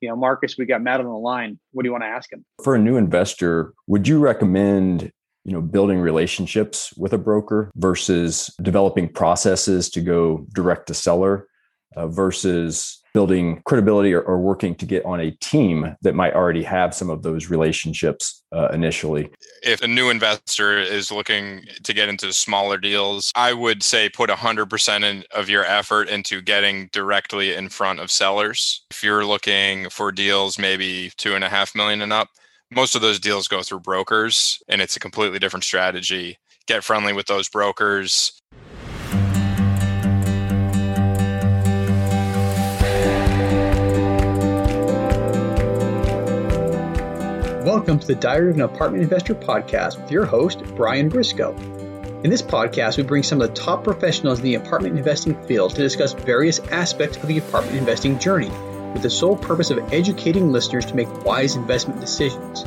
you know, Marcus, we got Matt on the line. What do you want to ask him? For a new investor, would you recommend you know building relationships with a broker versus developing processes to go direct to seller uh, versus building credibility or, or, working to get on a team that might already have some of those relationships uh, initially. If a new investor is looking to get into smaller deals, I would say put 100% in, of your effort into getting directly in front of sellers. If you're looking for deals maybe two and a half million and up, most of those deals go through brokers and it's a completely different strategy. Get friendly with those brokers Welcome to the Diary of an Apartment Investor podcast with your host, Brian Briscoe. In this podcast, we bring some of the top professionals in the apartment investing field to discuss various aspects of the apartment investing journey with the sole purpose of educating listeners to make wise investment decisions.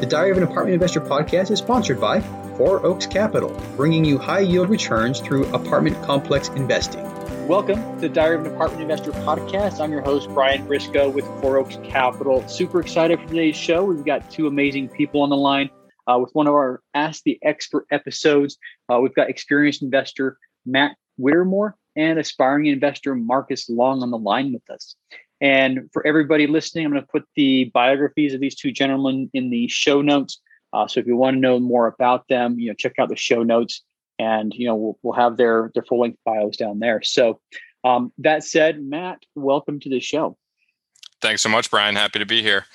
The Diary of an Apartment Investor podcast is sponsored by Four Oaks Capital, bringing you high yield returns through apartment complex investing. Welcome to the Diary of an Apartment Investor podcast. I'm your host, Brian Briscoe with Four Oaks Capital. Super excited for today's show. We've got two amazing people on the line uh, with one of our Ask the Expert episodes. Uh, we've got experienced investor Matt Whittemore and aspiring investor Marcus Long on the line with us. And for everybody listening, I'm going to put the biographies of these two gentlemen in the show notes. Uh, so if you want to know more about them, you know, check out the show notes and you know we'll, we'll have their their full length bios down there. So um, that said matt welcome to the show. Thanks so much brian. Happy to be here.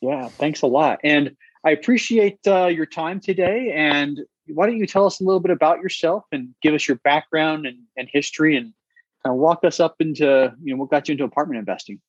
Yeah thanks a lot. And i appreciate uh, your time today. And why don't you tell us a little bit about yourself and give us your background and, and history and kind of walk us up into you know what got you into apartment investing?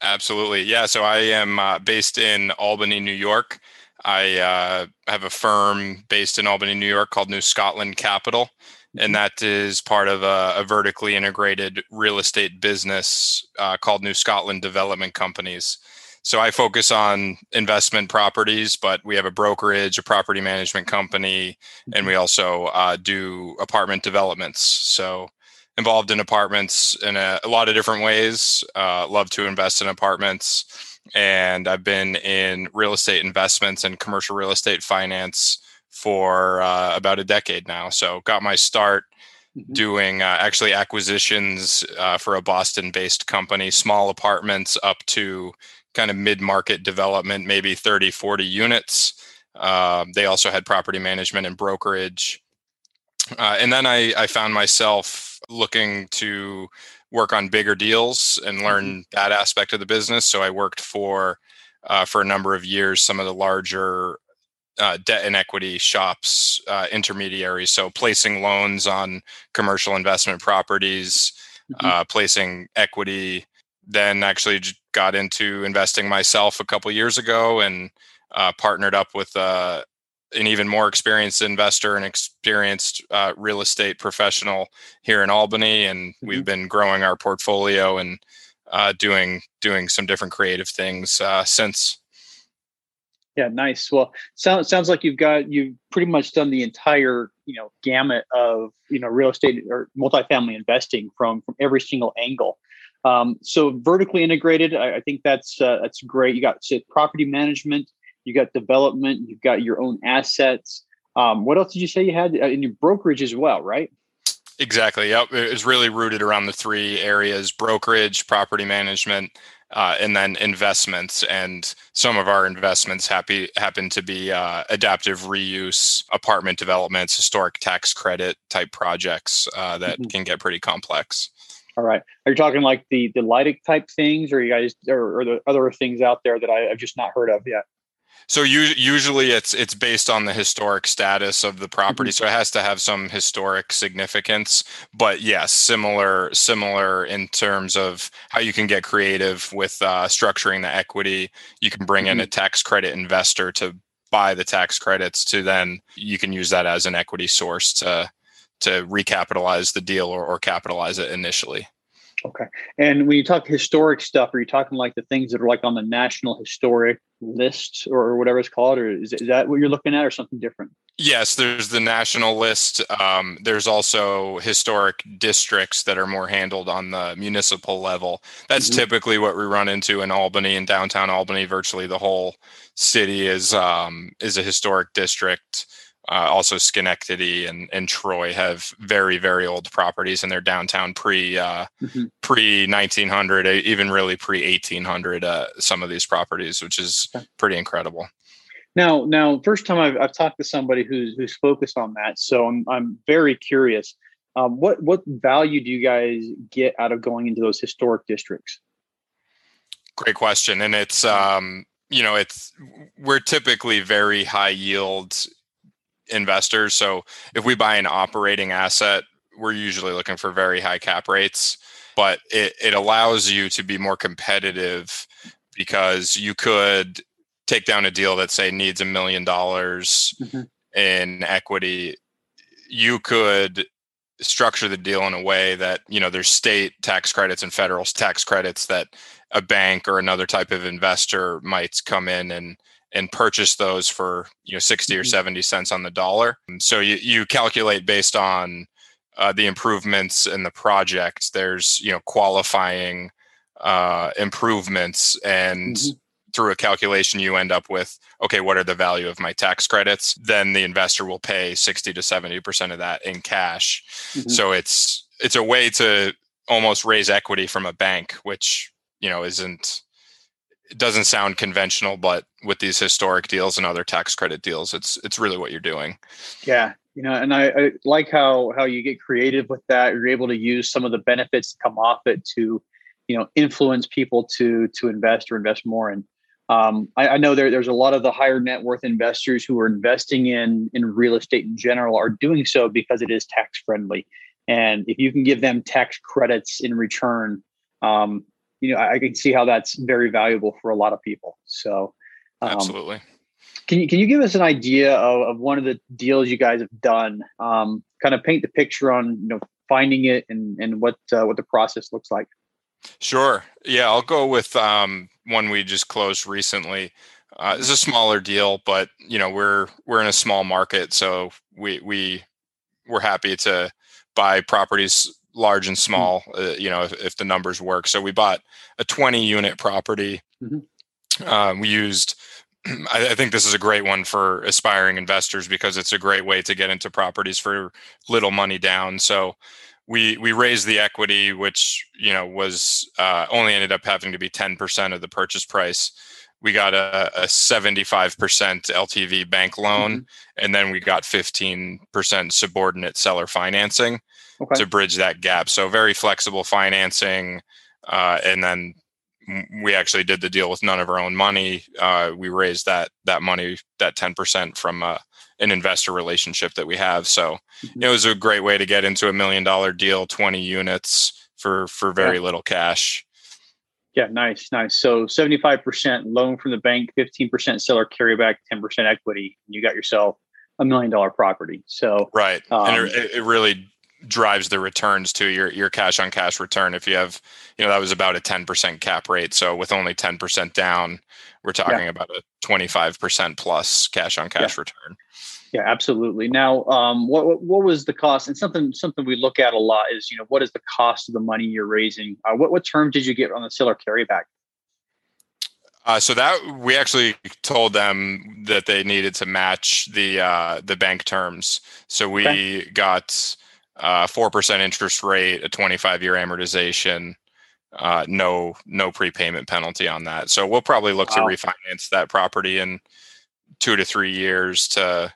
Absolutely. Yeah so i am uh, based in albany new york I uh, have a firm based in Albany, New York called New Scotland Capital, and mm-hmm. that is part of a, a vertically integrated real estate business uh, called New Scotland Development Companies. So I focus on investment properties, but we have a brokerage, a property management company, and we mm-hmm. also uh, do apartment developments. So involved in apartments in a, a lot of different ways. Uh, love to invest in apartments and I've been in real estate investments and commercial real estate finance for uh, about a decade now. So got my start mm-hmm. doing uh, actually acquisitions uh, for a Boston-based company, small apartments up to kind of mid-market development, maybe 30, 40 units. Um, they also had property management and brokerage. Uh, and then I, I found myself looking to work on bigger deals and learn mm-hmm. that aspect of the business. So I worked for uh, for a number of years some of the larger uh, debt and equity shops uh, intermediaries. So placing loans on commercial investment properties, mm-hmm. Uh, placing equity. Then actually got into investing myself a couple years ago and uh, partnered up with uh, an even more experienced investor and experienced uh, real estate professional here in Albany, and mm-hmm. we've been growing our portfolio and uh, doing doing some different creative things uh, since. Yeah, nice. Well, sounds sounds like you've got you've pretty much done the entire you know gamut of you know real estate or multifamily investing from from every single angle. Um, so vertically integrated, I, I think that's uh, that's great. You got property management, you got development, you've got your own assets. Um, what else did you say you had uh, in your brokerage as well, right? Exactly. Yep. It's really rooted around the three areas brokerage, property management, uh, and then investments. And some of our investments happy, happen to be uh, adaptive reuse, apartment developments, historic tax credit type projects uh, that mm-hmm. can get pretty complex. All right. Are you talking like the the LIHTC type things, or you guys, or, or the other things out there that I, I've just not heard of yet? So usually it's it's based on the historic status of the property, mm-hmm. so it has to have some historic significance. But yes, similar similar in terms of how you can get creative with uh, structuring the equity. You can bring mm-hmm. in a tax credit investor to buy the tax credits, to then you can use that as an equity source to to recapitalize the deal or, or capitalize it initially. Okay. And when you talk historic stuff, are you talking like the things that are like on the National Historic List or whatever it's called, or is, is that what you're looking at, or something different? Yes, there's the national list. Um, there's also historic districts that are more handled on the municipal level. That's mm-hmm. typically what we run into in Albany and downtown Albany. Virtually the whole city is um, is a historic district. Uh, also, Schenectady and, and Troy have very very old properties in their downtown pre uh, mm-hmm. pre 1900, even really pre 1800. Uh, some of these properties, which is pretty incredible. Now, now, first time I've, I've talked to somebody who's who's focused on that, so I'm I'm very curious. Um, what what value do you guys get out of going into those historic districts? Great question, and it's um, you know it's we're typically very high yield investors. So if we buy an operating asset, we're usually looking for very high cap rates, but it, it allows you to be more competitive because you could take down a deal that say needs a million dollars mm-hmm. in equity you could structure the deal in a way that you know there's state tax credits and federal tax credits that a bank or another type of investor might come in and and purchase those for you know 60 or mm-hmm. 70 cents on the dollar. So you, you calculate based on uh, the improvements in the project. There's you know qualifying uh, improvements and mm-hmm. through a calculation you end up with okay what are the value of my tax credits? Then the investor will pay 60 to 70% of that in cash. Mm-hmm. so it's it's a way to almost raise equity from a bank which you know isn't it doesn't sound conventional but with these historic deals and other tax credit deals it's it's really what you're doing. Yeah you know and I, I like how how you get creative with that. You're able to use some of the benefits to come off it to you know influence people to to invest or invest more And um, I, I, know there, there's a lot of the higher net worth investors who are investing in in real estate in general are doing so because it is tax friendly, and if you can give them tax credits in return, um, you know I, I, can see how that's very valuable for a lot of people. So, um, absolutely. Can you can you give us an idea of, of one of the deals you guys have done? Um, kind of paint the picture on you know finding it and and what uh, what the process looks like. Sure. Yeah, I'll go with um, one we just closed recently. Uh, it's a smaller deal, but you know we're we're in a small market, so we we we're happy to buy properties large and mm-hmm. small. Uh, you know, if, if, the numbers work. So we bought a 20 unit property. Mm-hmm. Um, we used. I, I think this is a great one for aspiring investors because it's a great way to get into properties for little money down. So we we raised the equity, which you know was uh, only ended up having to be ten percent of the purchase price. We got a, a 75% LTV bank loan, mm-hmm. and then we got 15% subordinate seller financing okay. to bridge that gap. So very flexible financing, uh, and then we actually did the deal with none of our own money. Uh, we raised that that money, that 10% from uh, an investor relationship that we have. So mm-hmm. it was a great way to get into a million dollar deal, 20 units for for very yeah. little cash. Yeah, nice, nice. So 75% loan from the bank, 15% seller carryback, 10% equity. You got yourself a million dollar property. So right, um, and it, it really drives the returns to your your cash on cash return. If you have, you know, that was about a 10% cap rate. So with only 10% down, we're talking yeah. about a 25% plus cash on cash yeah. return. Yeah, absolutely. Now, um, what what was the cost? And something something we look at a lot is, you know, what is the cost of the money you're raising? Uh, what what term did you get on the seller carryback? Uh, so that we actually told them that they needed to match the uh, the bank terms. So we okay. got four percent interest rate, a 25 year amortization, uh, no no prepayment penalty on that. So we'll probably look wow. to refinance that property in two to three years to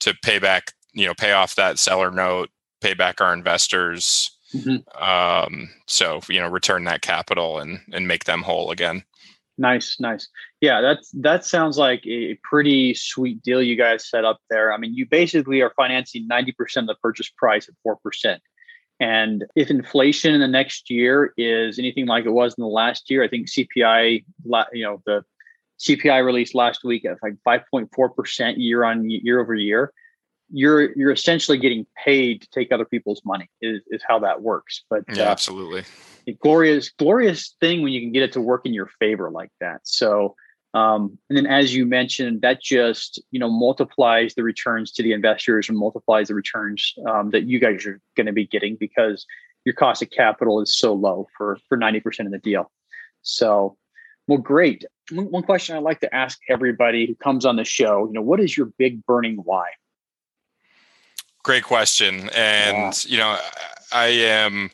to pay back, you know, pay off that seller note, pay back our investors. Mm-hmm. Um, so you know, return that capital and and make them whole again. Nice, nice. Yeah, that's that sounds like a pretty sweet deal you guys set up there. I mean, you basically are financing 90% of the purchase price at 4%. And if inflation in the next year is anything like it was in the last year, I think CPI, you know, the CPI released last week at like 5.4% year on year over year. You're you're essentially getting paid to take other people's money is, is how that works. But yeah, uh, absolutely. Glorious, glorious thing when you can get it to work in your favor like that. So Um, and then, as you mentioned, that just you know multiplies the returns to the investors and multiplies the returns um, that you guys are going to be getting because your cost of capital is so low for for ninety percent of the deal. So, well, great. One, one question I like to ask everybody who comes on the show, you know, what is your big burning why? Great question, and yeah. you know, I am,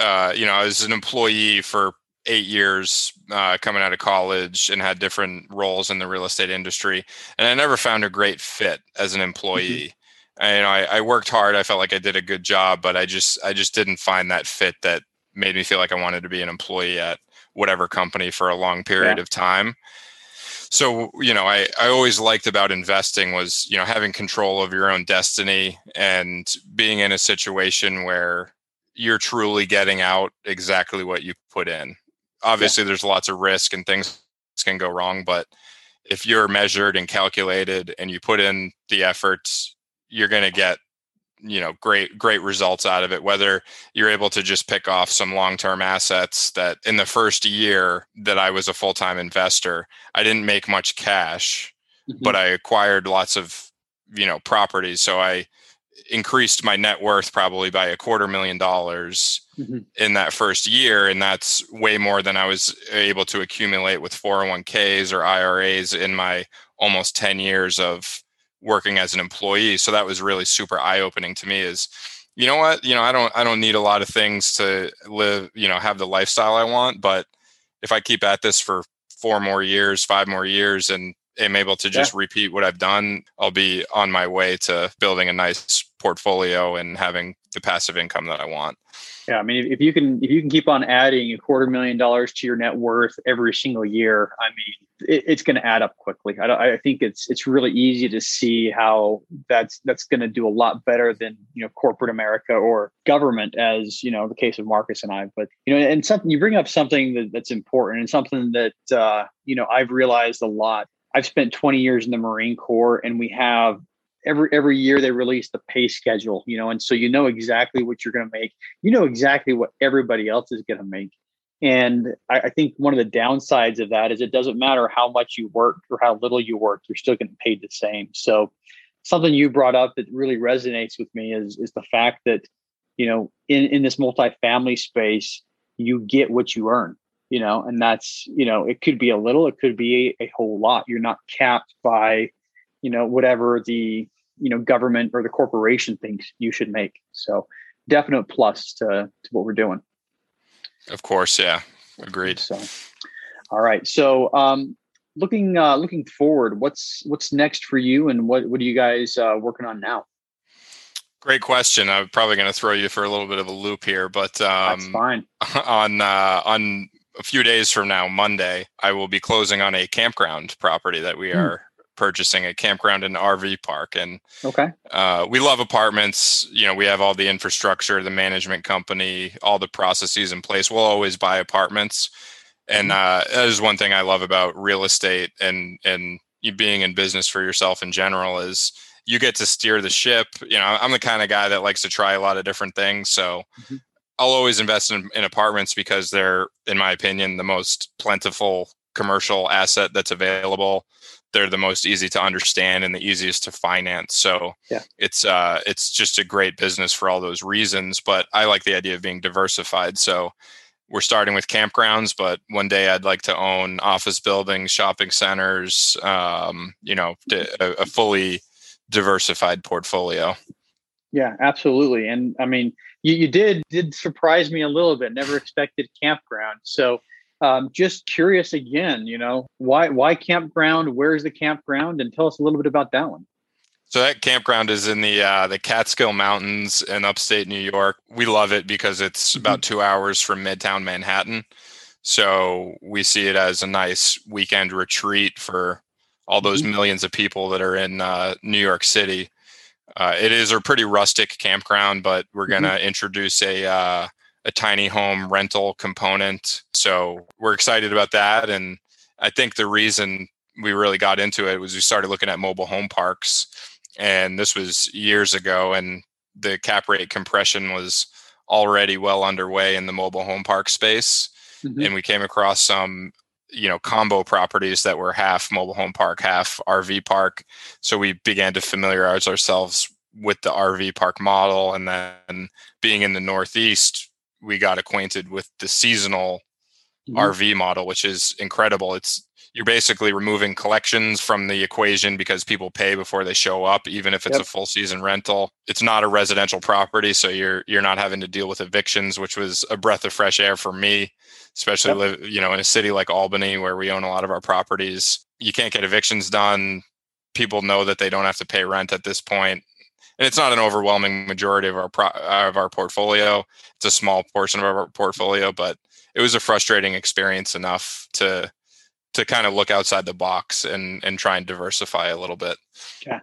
uh, you know, I was an employee for eight years uh, coming out of college and had different roles in the real estate industry, and I never found a great fit as an employee. Mm-hmm. I, you know, I, I, worked hard. I felt like I did a good job, but I just I just didn't find that fit that made me feel like I wanted to be an employee at whatever company for a long period yeah. of time. So, you know, I, I always liked about investing was, you know, having control of your own destiny and being in a situation where you're truly getting out exactly what you put in obviously yeah. there's lots of risk and things can go wrong but if you're measured and calculated and you put in the efforts you're going to get you know great great results out of it whether you're able to just pick off some long-term assets that in the first year that I was a full-time investor I didn't make much cash mm-hmm. but I acquired lots of you know properties so I increased my net worth probably by a quarter million dollars mm-hmm. in that first year and that's way more than i was able to accumulate with 401ks or iras in my almost 10 years of working as an employee so that was really super eye-opening to me is you know what you know i don't i don't need a lot of things to live you know have the lifestyle i want but if i keep at this for four more years five more years and am able to just yeah. repeat what I've done, I'll be on my way to building a nice portfolio and having the passive income that I want. Yeah, I mean, if you can if you can keep on adding a quarter million dollars to your net worth every single year, I mean, it, it's going to add up quickly. I, I, think it's it's really easy to see how that's that's going to do a lot better than you know corporate America or government, as you know the case of Marcus and I. But you know, and something you bring up something that, that's important and something that uh, you know I've realized a lot I've spent 20 years in the Marine Corps, and we have every every year they release the pay schedule, you know, and so you know exactly what you're going to make. You know exactly what everybody else is going to make. And I, I, think one of the downsides of that is it doesn't matter how much you work or how little you work, you're still getting paid the same. So something you brought up that really resonates with me is is the fact that you know in in this multifamily space you get what you earn you know and that's you know it could be a little it could be a, a, whole lot. You're not capped by you know whatever the you know government or the corporation thinks you should make. So definite plus to, to what we're doing of course yeah agreed so all right so um looking uh looking forward what's what's next for you and what what are you guys uh working on now Great question. I'm probably going to throw you for a little bit of a loop here, but um, that's fine. On uh, on a few days from now, Monday, I will be closing on a campground property that we mm. are purchasing a campground and RV park. And okay, uh, we love apartments. You know, we have all the infrastructure, the management company, all the processes in place. We'll always buy apartments, and hmm. uh, that is one thing I love about real estate and and you being in business for yourself in general is you get to steer the ship. You know, I'm the kind of guy that likes to try a lot of different things. So mm-hmm. I'll always invest in, in apartments because they're, in my opinion, the most plentiful commercial asset that's available. They're the most easy to understand and the easiest to finance. So yeah. it's uh, it's just a great business for all those reasons. But I like the idea of being diversified. So we're starting with campgrounds, but one day I'd like to own office buildings, shopping centers, um, you know, a, a fully diversified portfolio. Yeah, absolutely. And I mean, you, you did did surprise me a little bit. Never expected campground. So um, just curious again, you know, why why campground? Where's the campground? And tell us a little bit about that one. So that campground is in the uh, the Catskill Mountains in upstate New York. We love it because it's mm-hmm. about two hours from Midtown Manhattan. So we see it as a nice weekend retreat for all those mm-hmm. millions of people that are in uh, New York City. Uh, it is a pretty rustic campground, but we're going to mm-hmm. introduce a uh, a tiny home rental component. So we're excited about that, and I think the reason we really got into it was we started looking at mobile home parks, and this was years ago, and the cap rate compression was already well underway in the mobile home park space, mm-hmm. and we came across some you know combo properties that were half mobile home park half rv park so we began to familiarize ourselves with the rv park model and then being in the northeast we got acquainted with the seasonal mm-hmm. rv model which is incredible it's you're basically removing collections from the equation because people pay before they show up even if it's yep. a full season rental it's not a residential property so you're you're not having to deal with evictions which was a breath of fresh air for me especially yep. live you know in a city like albany where we own a lot of our properties you can't get evictions done people know that they don't have to pay rent at this point and it's not an overwhelming majority of our pro- of our portfolio it's a small portion of our portfolio but it was a frustrating experience enough to to kind of look outside the box and and try and diversify a little bit. Yeah.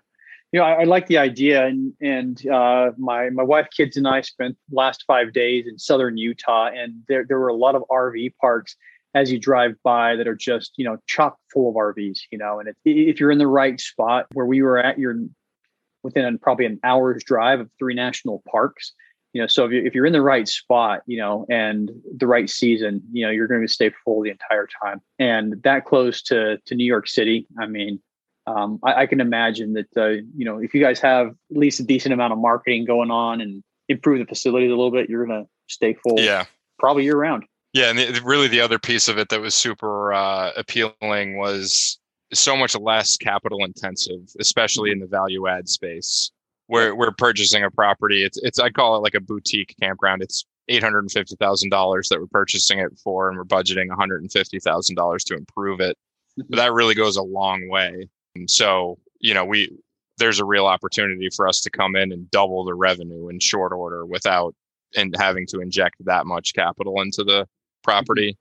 You know, I, I like the idea, and and uh, my my wife, kids, and I spent last five days in southern Utah, and there there were a lot of RV parks as you drive by that are just you know chock full of RVs, you know, and if, if you're in the right spot where we were at, you're within probably an hour's drive of three national parks. You know so if, you, if you're in the right spot you know and the right season you know you're going to stay full the entire time. And that close to to new york city i mean um, I, I, can imagine that uh, you know if you guys have at least a decent amount of marketing going on and improve the facilities a little bit you're going to stay full yeah. probably year round. Yeah and the, really the other piece of it that was super uh, appealing was so much less capital intensive especially in the value add space we're we're purchasing a property. It's it's I call it like a boutique campground. It's eight hundred and fifty thousand dollars that we're purchasing it for, and we're budgeting one hundred and fifty thousand dollars to improve it. But mm-hmm. that really goes a long way. And so you know we there's a real opportunity for us to come in and double the revenue in short order without and having to inject that much capital into the property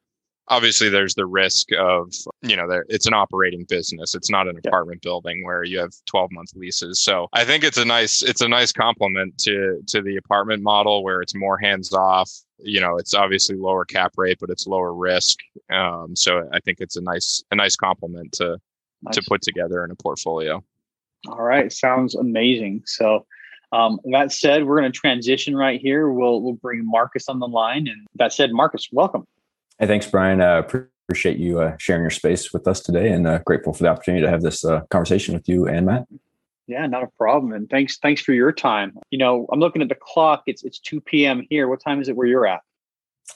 obviously there's the risk of you know there it's an operating business it's not an yeah. apartment building where you have 12 month leases so i think it's a nice it's a nice complement to to the apartment model where it's more hands off you know it's obviously lower cap rate but it's lower risk um, so i think it's a nice a nice complement to nice. to put together in a portfolio all right sounds amazing so um, that said, we're going to transition right here. We'll we'll bring Marcus on the line, and that said, Marcus, welcome. Hey, thanks, Brian. Uh, appreciate you uh, sharing your space with us today, and uh, grateful for the opportunity to have this uh, conversation with you and Matt. Yeah, not a problem. And thanks, thanks for your time. You know, I'm looking at the clock. It's it's 2 p.m. here. What time is it where you're at?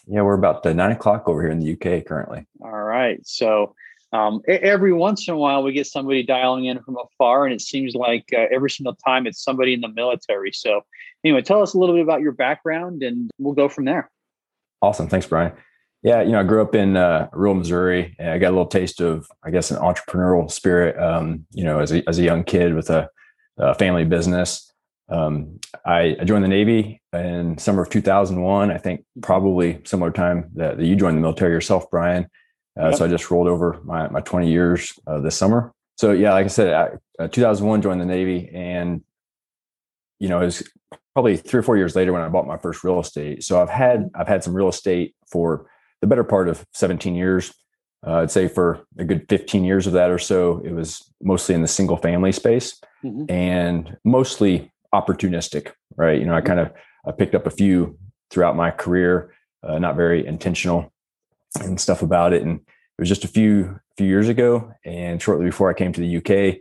Yeah, we're about nine o'clock over here in the UK currently. All right. So um, every once in a while, we get somebody dialing in from afar, and it seems like uh, every single time it's somebody in the military. So, anyway, tell us a little bit about your background, and we'll go from there. Awesome. Thanks, Brian. Yeah, you know, I grew up in uh, rural Missouri, and I got a little taste of, I guess, an entrepreneurial spirit. Um, you know, as a as a young kid with a, a family business. Um, I, I, joined the Navy in summer of 2001. I think probably similar time that, that you joined the military yourself, Brian. Uh, yep. So I just rolled over my my 20 years uh, this summer. So yeah, like I said, I, uh, 2001 joined the Navy, and you know, it was probably three or four years later when I bought my first real estate. So I've had I've had some real estate for the better part of 17 years. Uh, I'd say for a good 15 years of that or so, it was mostly in the single family space mm-hmm. and mostly opportunistic, right? You know, I mm-hmm. kind of I picked up a few throughout my career, uh, not very intentional and stuff about it. And it was just a few few years ago, and shortly before I came to the UK,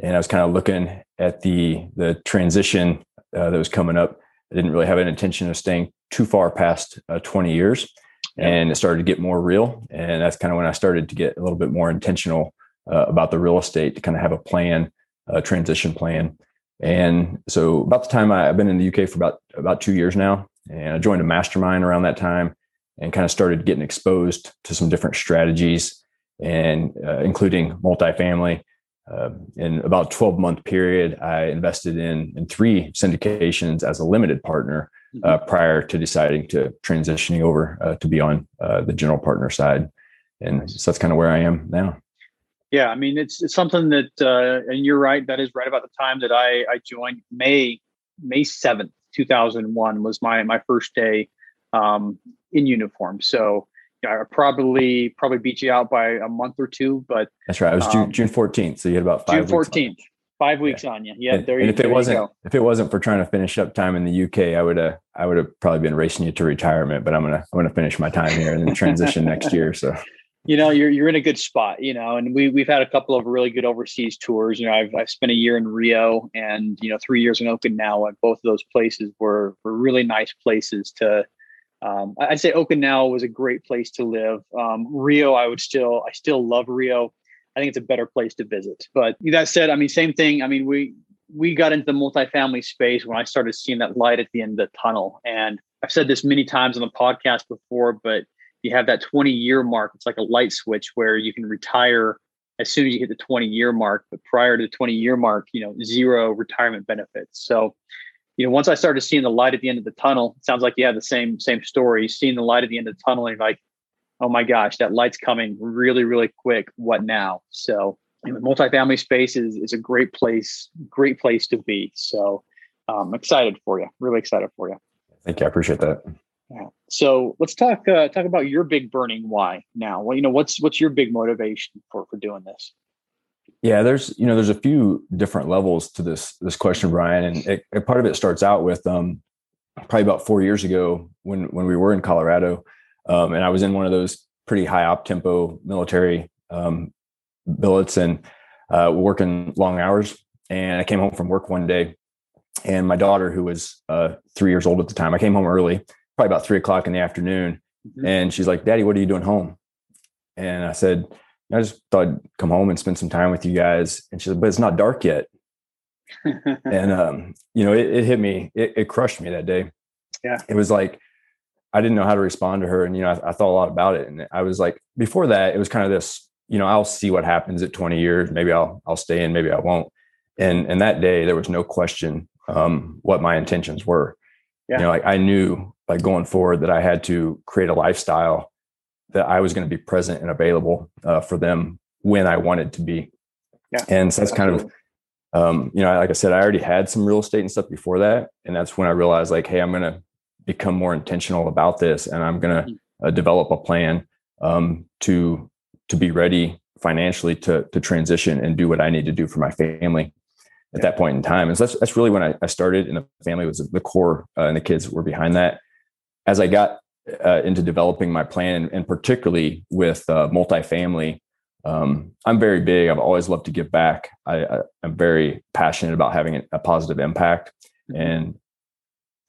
and I was kind of looking at the the transition uh, that was coming up. I didn't really have an intention of staying too far past uh, 20 years and it started to get more real. And that's kind of when I started to get a little bit more intentional uh, about the real estate to kind of have a plan, a transition plan. And so about the time I, have been in the UK for about about two years now, and I joined a mastermind around that time, and kind of started getting exposed to some different strategies, and uh, including multifamily. Uh, in about 12 month period, I invested in in three syndications as a limited partner, uh, mm-hmm. prior to deciding to transitioning over uh, to be on uh, the general partner side. And so that's kind of where I am now. Yeah, I mean, it's, it's something that, uh, and you're right. That is right about the time that I, I joined. May May seventh, two thousand one, was my my first day um, in uniform. So I probably probably beat you out by a month or two, but that's right. It was June um, June fourteenth, so you had about five. June fourteenth. Five weeks yeah. on you. Yeah, and, there you, and if it wasn't if it wasn't for trying to finish up time in the UK, I would have I would have probably been racing you to retirement. But I'm gonna I'm gonna finish my time here and then transition next year. So you know, you're you're in a good spot, you know, and we we've had a couple of really good overseas tours. You know, I've I've spent a year in Rio and you know three years in Okinawa. Both of those places were were really nice places to. Um, I'd say Okinawa was a great place to live. Um, Rio, I would still I still love Rio. I think it's a better place to visit. But that said, I mean, same thing. I mean, we we got into the multifamily space when I started seeing that light at the end of the tunnel. And I've said this many times on the podcast before, but you have that 20 year mark. It's like a light switch where you can retire as soon as you hit the 20 year mark. But prior to the 20 year mark, you know, zero retirement benefits. So, you know, once I started seeing the light at the end of the tunnel, it sounds like you have the same same story. Seeing the light at the end of the tunnel, and like, oh my gosh, that light's coming really, really quick. What now? So, multifamily space is is a great place, great place to be. So, I'm um, excited for you. Really excited for you. Thank you. I appreciate that. Yeah. So let's talk uh, talk about your big burning why now. Well, you know, what's what's your big motivation for for doing this? Yeah, there's you know there's a few different levels to this this question, Brian, and it, it, part of it starts out with um, probably about four years ago when when we were in Colorado, um, and I was in one of those pretty high op tempo military um, billets and uh, working long hours. And I came home from work one day, and my daughter, who was uh, three years old at the time, I came home early probably about three o'clock in the afternoon. Mm-hmm. And she's like, Daddy, what are you doing home? And I said, I just thought I'd come home and spend some time with you guys. And she said, But it's not dark yet. and um, you know, it, it hit me, it, it, crushed me that day. Yeah. It was like I didn't know how to respond to her. And you know, I, I thought a lot about it. And I was like, before that, it was kind of this, you know, I'll see what happens at 20 years. Maybe I'll I'll stay in, maybe I won't. And and that day there was no question um, what my intentions were. Yeah. You know, like I knew like going forward that I had to create a lifestyle that I was going to be present and available uh, for them when I wanted to be. Yeah. And so that's kind of, um, you know, like I said, I already had some real estate and stuff before that. And that's when I realized like, Hey, I'm going to become more intentional about this and I'm going to mm-hmm. uh, develop a plan um, to, to be ready financially to, to transition and do what I need to do for my family at that point in time. And so that's, that's really when I, I started and the family was the core uh, and the kids were behind that. As I got uh, into developing my plan and particularly with uh, multifamily, um, I'm very big. I've always loved to give back. I, am very passionate about having a positive impact. Mm-hmm. And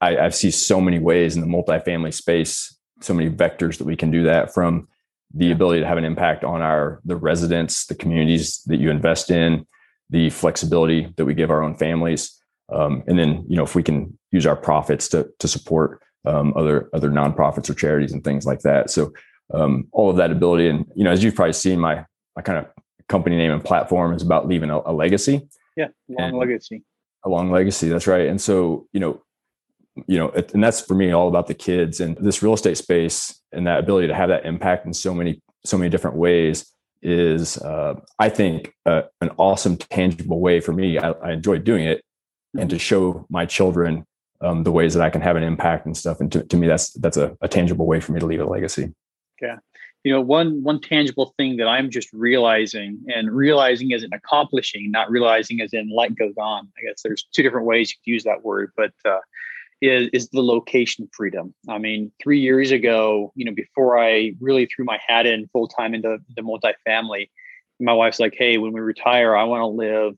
I, I see so many ways in the multifamily space, so many vectors that we can do that from the ability to have an impact on our the residents, the communities that you invest in, the flexibility that we give our own families. Um, and then, you know, if we can use our profits to, to support um, other, other nonprofits or charities and things like that. So um, all of that ability. And, you know, as you've probably seen my, my kind of company name and platform is about leaving a, a legacy. Yeah. Long legacy. A long legacy. That's right. And so, you know, you know, and that's for me all about the kids and this real estate space and that ability to have that impact in so many, so many different ways is uh, I think uh, an awesome tangible way for me. I, I enjoy doing it, and to show my children um, the ways that I can have an impact and stuff. And to, to me, that's that's a, a tangible way for me to leave a legacy. Yeah, you know, one one tangible thing that I'm just realizing, and realizing as in accomplishing, not realizing as in light goes on. I guess there's two different ways you could use that word, but uh, is, is the location freedom. I mean, three years ago, you know, before I really threw my hat in full time into the multifamily, my wife's like, "Hey, when we retire, I want to live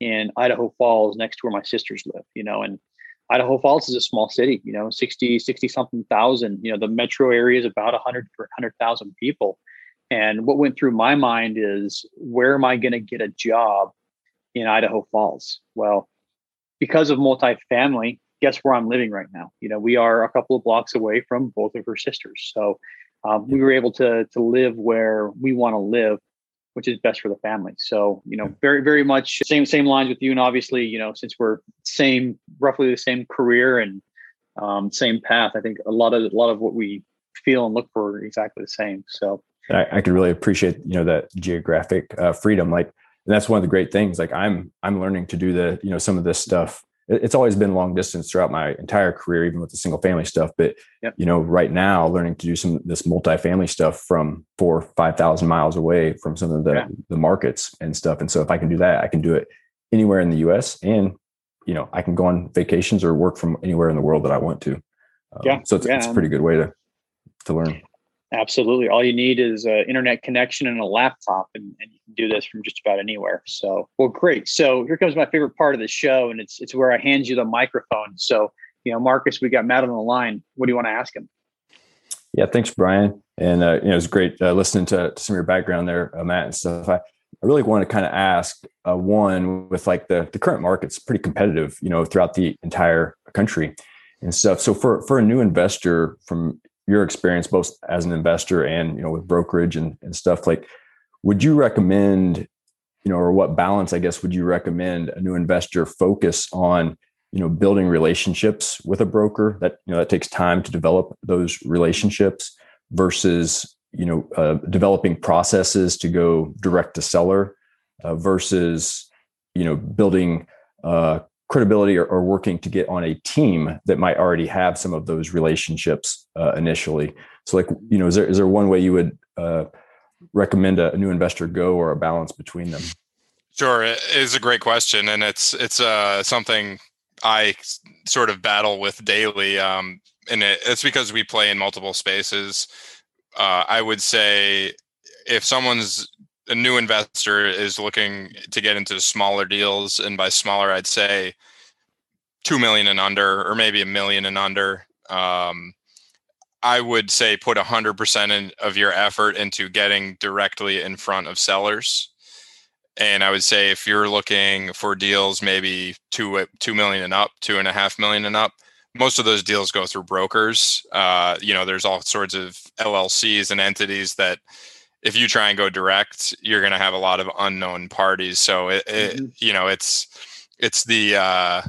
in Idaho Falls, next to where my sisters live." You know, and Idaho Falls is a small city. You know, 60, 60 something thousand. You know, the metro area is about 100 100,000 people. And what went through my mind is, where am I going to get a job in Idaho Falls? Well, because of multifamily, guess where I'm living right now? You know, we are a couple of blocks away from both of her sisters. So um, we were able to to live where we want to live, which is best for the family. So you know, very very much same same lines with you, and obviously you know since we're same roughly the same career and um, same path, I think a lot of a lot of what we feel and look for are exactly the same. So I, I could really appreciate you know that geographic uh, freedom, like. And that's one of the great things. Like I'm, I'm learning to do the, you know, some of this stuff it's always been long distance throughout my entire career, even with the single family stuff. But yep. you know, right now, learning to do some this multifamily stuff from four, five thousand miles away from some of the yeah. the markets and stuff. And so, if I can do that, I can do it anywhere in the U.S. and you know, I can go on vacations or work from anywhere in the world that I want to. Um, yeah. So it's, yeah. it's a pretty good way to to learn. Absolutely. All you need is an internet connection and a laptop, and, and, you can do this from just about anywhere. So, well, great. So here comes my favorite part of the show, and it's it's where I hand you the microphone. So, you know, Marcus, we got Matt on the line. What do you want to ask him? Yeah, thanks, Brian. And uh, you know, it was great uh, listening to, to, some of your background there, uh, Matt, and stuff. I, I really want to kind of ask uh, one with like the the current market's pretty competitive, you know, throughout the entire country and stuff. So for for a new investor, from your experience, both as an investor and you know with brokerage and, and stuff, like, would you recommend, you know, or what balance, I guess, would you recommend a new investor focus on? you know building relationships with a broker that you know that takes time to develop those relationships versus you know uh, developing processes to go direct to seller uh, versus you know building uh, credibility or, or, working to get on a team that might already have some of those relationships uh, initially so like you know is there is there one way you would uh, recommend a, a new investor go or a balance between them Sure, it is a great question, and it's it's uh, something I sort of battle with daily. Um, and it, it's because we play in multiple spaces. Uh, I would say if someone's a new investor is looking to get into smaller deals, and by smaller, I'd say two million and under, or maybe a million and under. Um, I would say put 100% of your effort into getting directly in front of sellers and I would say if you're looking for deals, maybe two two million and up, two and a half million and up, most of those deals go through brokers. Uh, you know, there's all sorts of LLCs and entities that if you try and go direct, you're going to have a lot of unknown parties. So it, mm-hmm. you know, it's it's the uh,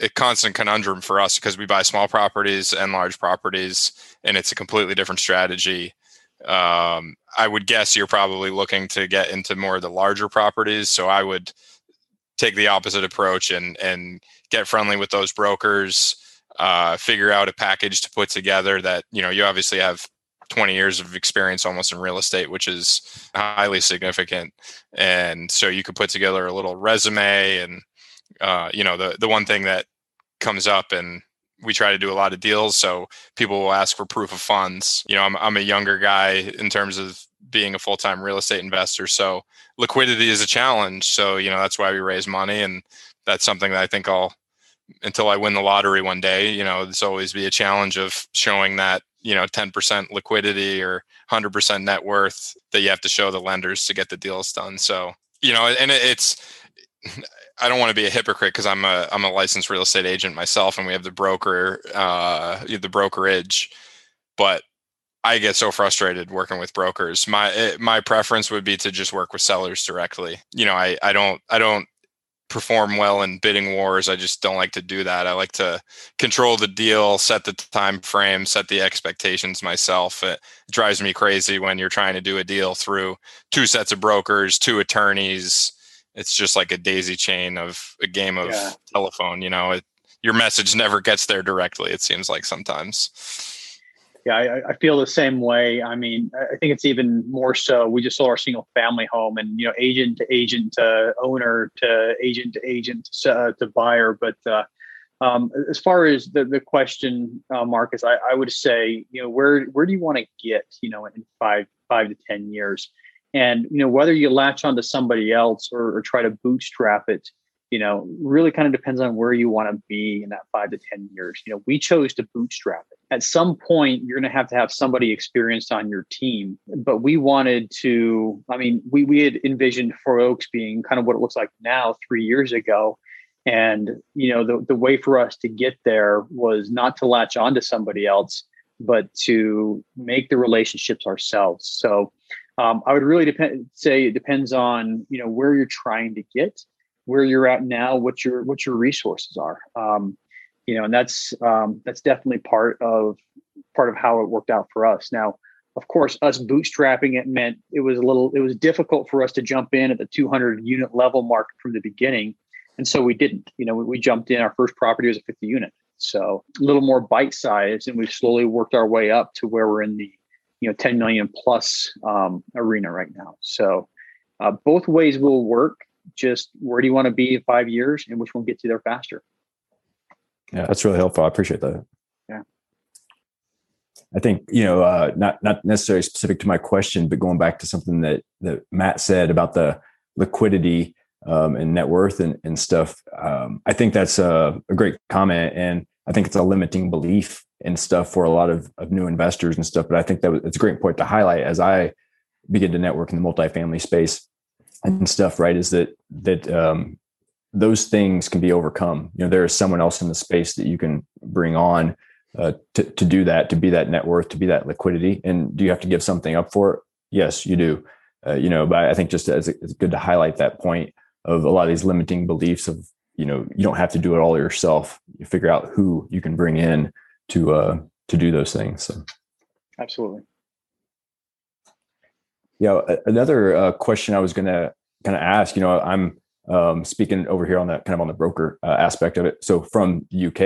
a constant conundrum for us because we buy small properties and large properties, and it's a completely different strategy um, I would guess you're probably looking to get into more of the larger properties. So I would take the opposite approach and and get friendly with those brokers. Uh, figure out a package to put together that you know you obviously have 20 years of experience almost in real estate, which is highly significant. And so you could put together a little resume and uh, you know the the one thing that comes up and we try to do a lot of deals so people will ask for proof of funds you know i'm, I'm a younger guy in terms of being a full-time real estate investor so liquidity is a challenge so you know that's why we raise money and that's something that i think i'll until i win the lottery one day you know there's always be a challenge of showing that you know 10% liquidity or 100% net worth that you have to show the lenders to get the deals done so you know and it's I don't want to be a hypocrite because I'm a I'm a licensed real estate agent myself, and we have the broker uh, the brokerage, but I get so frustrated working with brokers. My it, my preference would be to just work with sellers directly. You know, I I don't I don't perform well in bidding wars. I just don't like to do that. I like to control the deal, set the time frame, set the expectations myself. It drives me crazy when you're trying to do a deal through two sets of brokers, two attorneys, it's just like a daisy chain of a game of yeah. telephone you know it, your message never gets there directly it seems like sometimes yeah I, I, feel the same way. I mean i think it's even more so we just sold our single family home and you know agent to agent to owner to agent to agent uh, to buyer. But uh, um, as far as the, the question uh, marcus I, I would say you know where where do you want to get you know in five five to ten years? And you know whether you latch onto somebody else or, or try to bootstrap it, you know, really kind of depends on where you want to be in that five to ten years. You know, we chose to bootstrap it. At some point, you're going to have to have somebody experienced on your team. But we wanted to. I mean, we we had envisioned Four Oaks being kind of what it looks like now three years ago. And you know, the the way for us to get there was not to latch onto somebody else, but to make the relationships ourselves. So um, I would really depend say it depends on you know where you're trying to get, where you're at now, what your what your resources are. Um, you know, and that's um, that's definitely part of part of how it worked out for us. Now, of course, us bootstrapping it meant it was a little it was difficult for us to jump in at the 200 unit level mark from the beginning, and so we didn't. You know, we, we jumped in. Our first property was a 50 unit, so a little more bite size, and we've slowly worked our way up to where we're in the you know 10 million plus um, arena right now. So uh, both ways will work. Just where do you want to be in five years, and which one gets you there faster? Yeah, that's really helpful. I appreciate that. Yeah. I think you know, uh, not not necessarily specific to my question, but going back to something that that Matt said about the liquidity um, and net worth and, and stuff. Um, I think that's a, a, great comment, and I think it's a limiting belief and stuff for a lot of, of new investors and stuff. But I think that it's a great point to highlight as I begin to network in the multifamily space and stuff. Right, is that that um, those things can be overcome. You know, there is someone else in the space that you can bring on uh, to, to do that, to be that net worth, to be that liquidity. And do you have to give something up for it? Yes, you do. Uh, you know, but I think just as it's good to highlight that point of a lot of these limiting beliefs of, you know, you don't have to do it all yourself. You figure out who you can bring in to uh, to do those things. So. Absolutely. Yeah. Another uh, question I was going to kind of ask. You know, I'm um, speaking over here on that kind of on the broker uh, aspect of it. So from UK,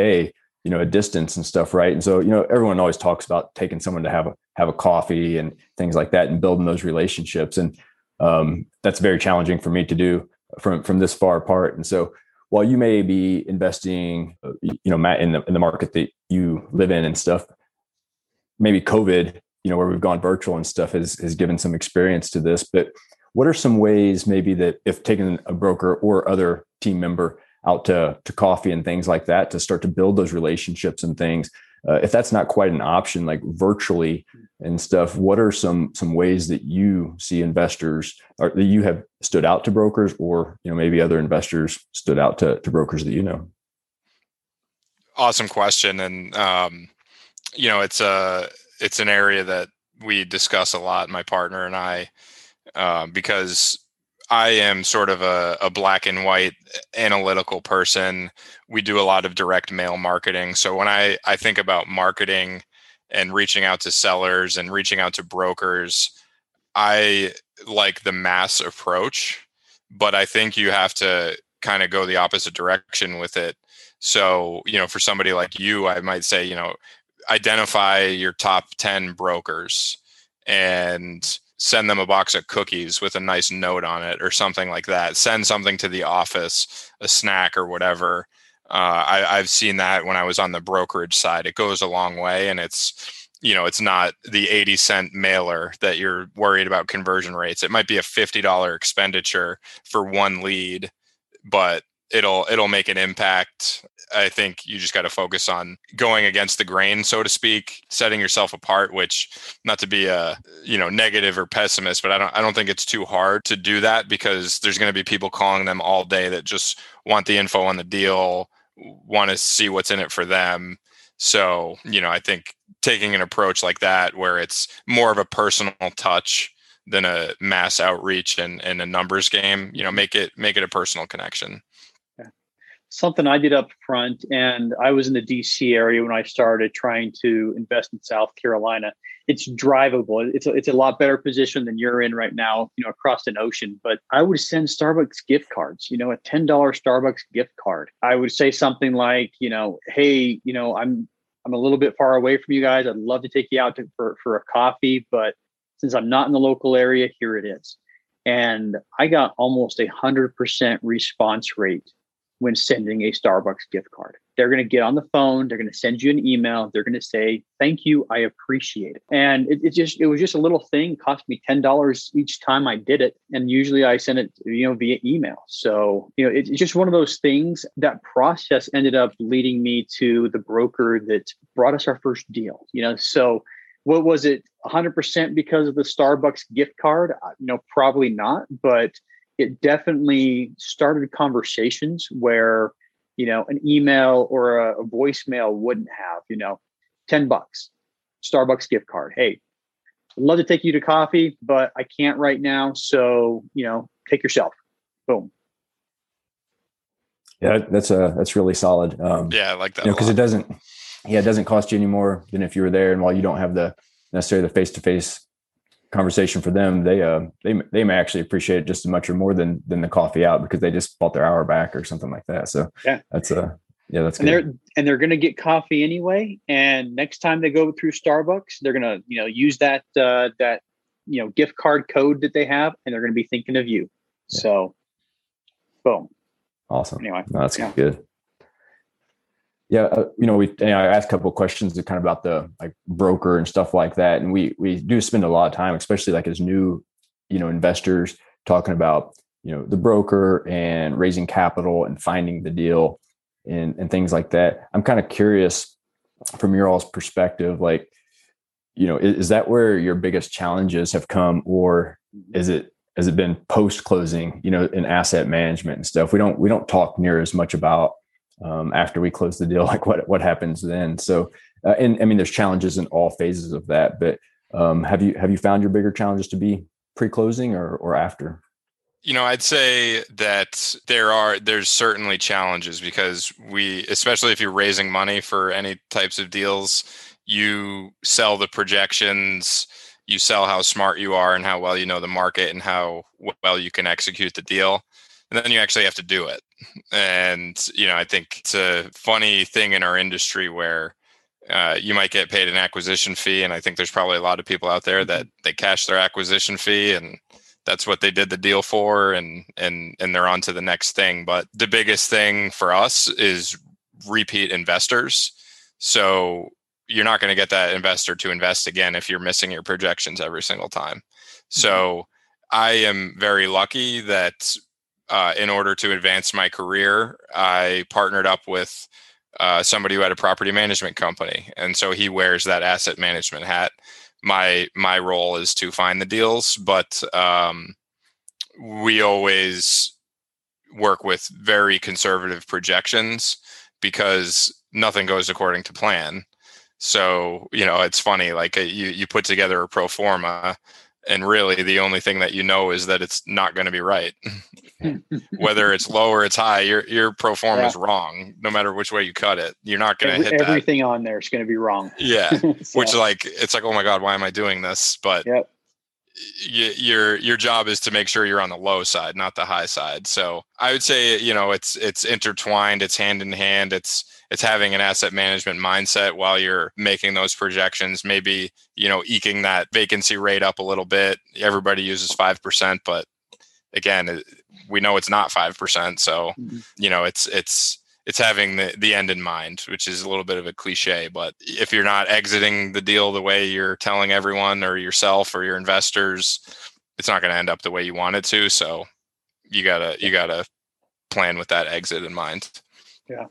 you know, a distance and stuff, right? And so, you know, everyone always talks about taking someone to have a have a coffee and things like that, and building those relationships. And um, that's very challenging for me to do from from this far apart. And so, while you may be investing, uh, you know, Matt, in the in the market that you live in and stuff, maybe COVID, you know, where we've gone virtual and stuff has has given some experience to this. But what are some ways maybe that if taking a broker or other team member out to to coffee and things like that to start to build those relationships and things, uh, if that's not quite an option, like virtually and stuff, what are some some ways that you see investors or that you have stood out to brokers, or you know maybe other investors stood out to, to brokers that you know? Awesome question, and um, you know it's a it's an area that we discuss a lot, my partner and I, uh, because I am sort of a, a, black and white analytical person. We do a lot of direct mail marketing. So when I, I think about marketing and reaching out to sellers and reaching out to brokers, I like the mass approach, but I think you have to kind of go the opposite direction with it. So, you know, for somebody like you, I might say, you know, identify your top 10 brokers and send them a box of cookies with a nice note on it or something like that. Send something to the office, a snack or whatever. Uh, I, have seen that when I was on the brokerage side. It goes a long way, and it's you know it's not the 80 cent mailer that you're worried about conversion rates. It might be a $50 expenditure for one lead, but it'll it'll make an impact I think you just got to focus on going against the grain, so to speak, setting yourself apart. Which, not to be a you know negative or pessimist, but I don't I don't think it's too hard to do that because there's going to be people calling them all day that just want the info on the deal, want to see what's in it for them. So you know, I think taking an approach like that, where it's more of a personal touch than a mass outreach and, and a numbers game, you know, make it make it a personal connection something I did up front, and I was in the DC area when I started trying to invest in South Carolina. It's drivable. It's a, it's a lot better position than you're in right now, you know, across an ocean. But I would send Starbucks gift cards, you know, a $10 Starbucks gift card. I would say something like, you know, hey, you know, I'm I'm a little bit far away from you guys. I'd love to take you out to, for, for a coffee, but since I'm not in the local area, here it is. And I got almost a hundred percent response rate when sending a Starbucks gift card. They're going to get on the phone, they're going to send you an email, they're going to say, "Thank you, I appreciate it." And it, it just it was just a little thing, cost me $10 each time I did it, and usually I send it, you know, via email. So, you know, it, it's just one of those things. That process ended up leading me to the broker that brought us our first deal, you know. So, what was it 100% because of the Starbucks gift card? no probably not, but it definitely started conversations where you know an email or a, a voicemail wouldn't have you know 10 bucks starbucks gift card. Hey I'd love to take you to coffee but i can't right now so you know take yourself. Boom. Yeah that's a that's really solid. Um, yeah i like that because you know, it doesn't yeah it doesn't cost you any more than if you were there and while you don't have the necessarily the face-to-face conversation for them, they uh they they may actually appreciate it just as much or more than than the coffee out because they just bought their hour back or something like that. So yeah, that's a uh, yeah, that's and good. they're and they're gonna get coffee anyway. And next time they go through Starbucks, they're gonna you know use that uh, that you know gift card code that they have, and they're gonna be thinking of you. Yeah. So, boom. Awesome. Anyway, no, that's yeah. good. Yeah, uh, you know, we you know, I asked a couple of questions kind of about the like broker and stuff like that, and we we do spend a lot of time, especially like as new, you know, investors talking about you know the broker and raising capital and finding the deal and and things like that. I'm kind of curious from your all's perspective, like you know, is, is that where your biggest challenges have come, or is it has it been post closing, you know, in asset management and stuff? We don't we don't talk near as much about um, after we close the deal, like what what happens then. So, uh, and I mean, there's challenges in all phases of that. But um, have you have you found your bigger challenges to be pre closing or or after? You know, I'd say that there are there's certainly challenges because we, especially if you're raising money for any types of deals, you sell the projections you sell how smart you are and how well you know the market and how well you can execute the deal and then you actually have to do it and you know i think it's a funny thing in our industry where uh, you might get paid an acquisition fee and i think there's probably a lot of people out there that mm-hmm. they cash their acquisition fee and that's what they did the deal for and and and they're on to the next thing but the biggest thing for us is repeat investors so you're not going to get that investor to invest again if you're missing your projections every single time. Mm-hmm. So I am very lucky that uh, in order to advance my career, I partnered up with uh, somebody who had a property management company, and so he wears that asset management hat. My my role is to find the deals, but um, we always work with very conservative projections because nothing goes according to plan. So you know, it's funny. Like uh, you you put together a pro forma, and really the only thing that you know is that it's not going to be right. Whether it's low or it's high, your your pro forma yeah. is wrong. No matter which way you cut it, you're not going to Every, hit everything that. on there is going to be wrong. Yeah, so. which like it's like oh my god, why am I doing this? But yep. Y- your your job is to make sure you're on the low side, not the high side. So I would say you know it's it's intertwined, it's hand in hand, it's it's having an asset management mindset while you're making those projections maybe you know eking that vacancy rate up a little bit everybody uses 5% but again we know it's not 5% so mm-hmm. you know it's it's it's having the, the end in mind which is a little bit of a cliche but if you're not exiting the deal the way you're telling everyone or yourself or your investors it's not going to end up the way you want it to. So you gotta you gotta plan with that exit in mind. Yeah.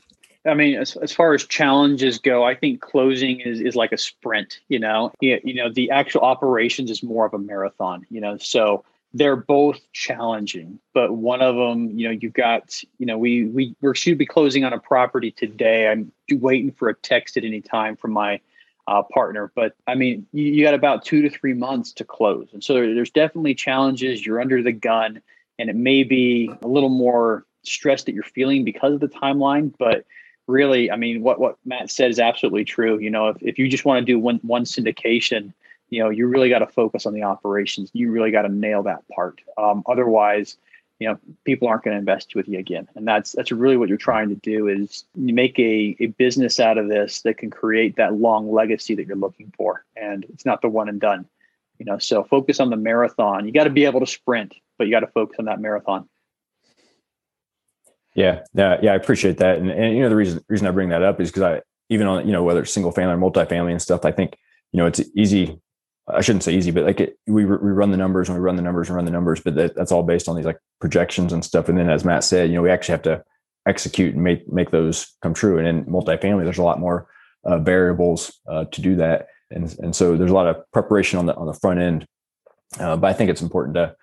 I mean, as, as far as challenges go, I think closing is, is like a sprint, you know, you, you know, the actual operations is more of a marathon, you know, so they're both challenging, but one of them, you know, you've got, you know, we, we, we're should be closing on a property today. I'm waiting for a text at any time from my uh, partner, but I mean, you, you, got about two to three months to close. And so there, there's definitely challenges. You're under the gun and it may be a little more stress that you're feeling because of the timeline, but really, I mean, what what Matt said is absolutely true. You know, if, if you just want to do one one syndication, you know, you really got to focus on the operations. You really got to nail that part. Um, otherwise, you know, people aren't going to invest with you again. And that's that's really what you're trying to do is make a, a business out of this that can create that long legacy that you're looking for. And it's not the one and done. You know, so focus on the marathon. You got to be able to sprint, but you got to focus on that marathon. Yeah, yeah, yeah. I appreciate that, and and you know the reason reason I bring that up is because I even on you know whether it's single family or multifamily and stuff, I think you know it's easy. I shouldn't say easy, but like it, we we run the numbers and we run the numbers and run the numbers, but that, that's all based on these like projections and stuff. And then as Matt said, you know we actually have to execute and make make those come true. And in multifamily, there's a lot more uh, variables uh, to do that, and and so there's a lot of preparation on the on the front end. Uh, but I think it's important to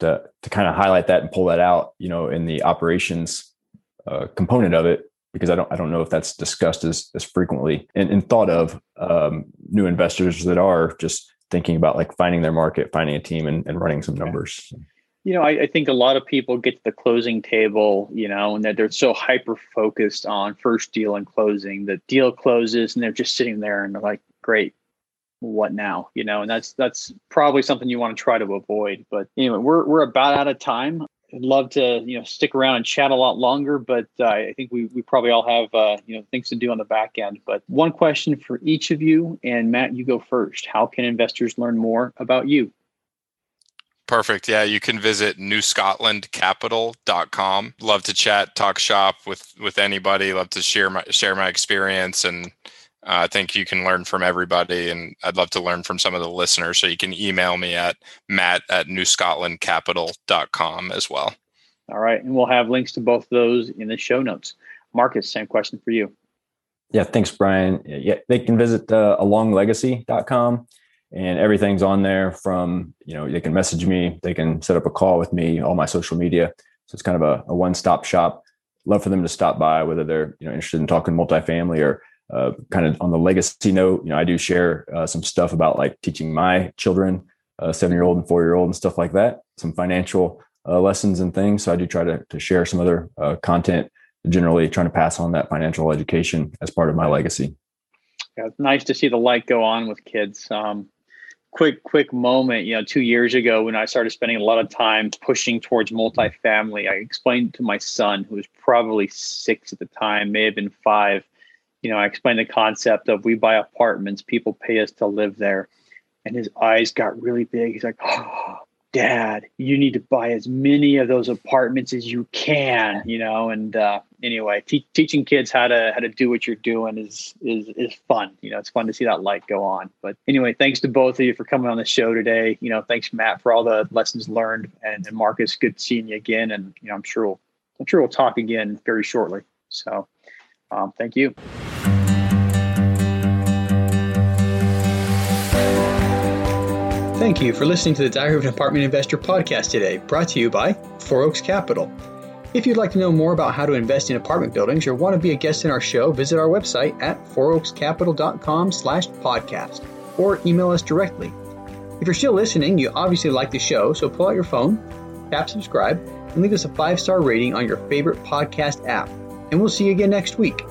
to to kind of highlight that and pull that out, you know, in the operations uh, component of it because I don't I don't know if that's discussed as as frequently and, and thought of um, new investors that are just thinking about like finding their market, finding a team, and, and running some numbers. You know, I, I, think a lot of people get to the closing table, you know, and that they're so hyper focused on first deal and closing. The deal closes, and they're just sitting there and they're like, "Great, what now?" You know, and that's that's probably something you want to try to avoid. But anyway, we're we're about out of time. I'd love to you know stick around and chat a lot longer, but uh, I think we we probably all have uh, you know things to do on the back end. But one question for each of you, and Matt, you go first. How can investors learn more about you? Perfect. Yeah, you can visit newscotlandcapital.com. Love to chat, talk shop with with anybody. Love to share my share my experience and uh, I think you can learn from everybody, and I'd love to learn from some of the listeners. So you can email me at matt at newscotlandcapital.com as well. All right. And we'll have links to both those in the show notes. Marcus, same question for you. Yeah, thanks, Brian. Yeah, they can visit uh, alonglegacy.com and everything's on there from, you know, they can message me, they can set up a call with me, all my social media. So it's kind of a, a one-stop shop. Love for them to stop by, whether they're, you know, interested in talking multifamily or uh, kind of on the legacy note, you know, I do share uh, some stuff about like teaching my children, uh, seven year old and four year old and stuff like that, some financial uh, lessons and things. So I do try to, to share some other uh, content, generally trying to pass on that financial education as part of my legacy. Yeah, it's nice to see the light go on with kids. Um, quick, quick moment. You know, two years ago when I started spending a lot of time pushing towards multifamily, I explained to my son, who was probably six at the time, may have been five. You know, I explained the concept of we buy apartments, people pay us to live there. And his eyes got really big. He's like, oh, dad you need to buy as many of those apartments as you can you know? And uh, anyway te- teaching kids how to how to do what you're doing is is is fun. You know it's fun to see that light go on. But anyway thanks to both of you for coming on the show today. You know thanks matt for all the lessons learned. And, and marcus good seeing you again. And you know i'm sure we'll i'm sure we'll talk again very shortly. So um, thank you Thank you for listening to the Diary of an Apartment Investor podcast today, brought to you by Four Oaks Capital. If you'd like to know more about how to invest in apartment buildings or want to be a guest in our show, visit our website at fouroakscapital.com slash podcast or email us directly. If you're still listening, you obviously like the show, so pull out your phone, tap subscribe, and leave us a five-star rating on your favorite podcast app. And we'll see you again next week.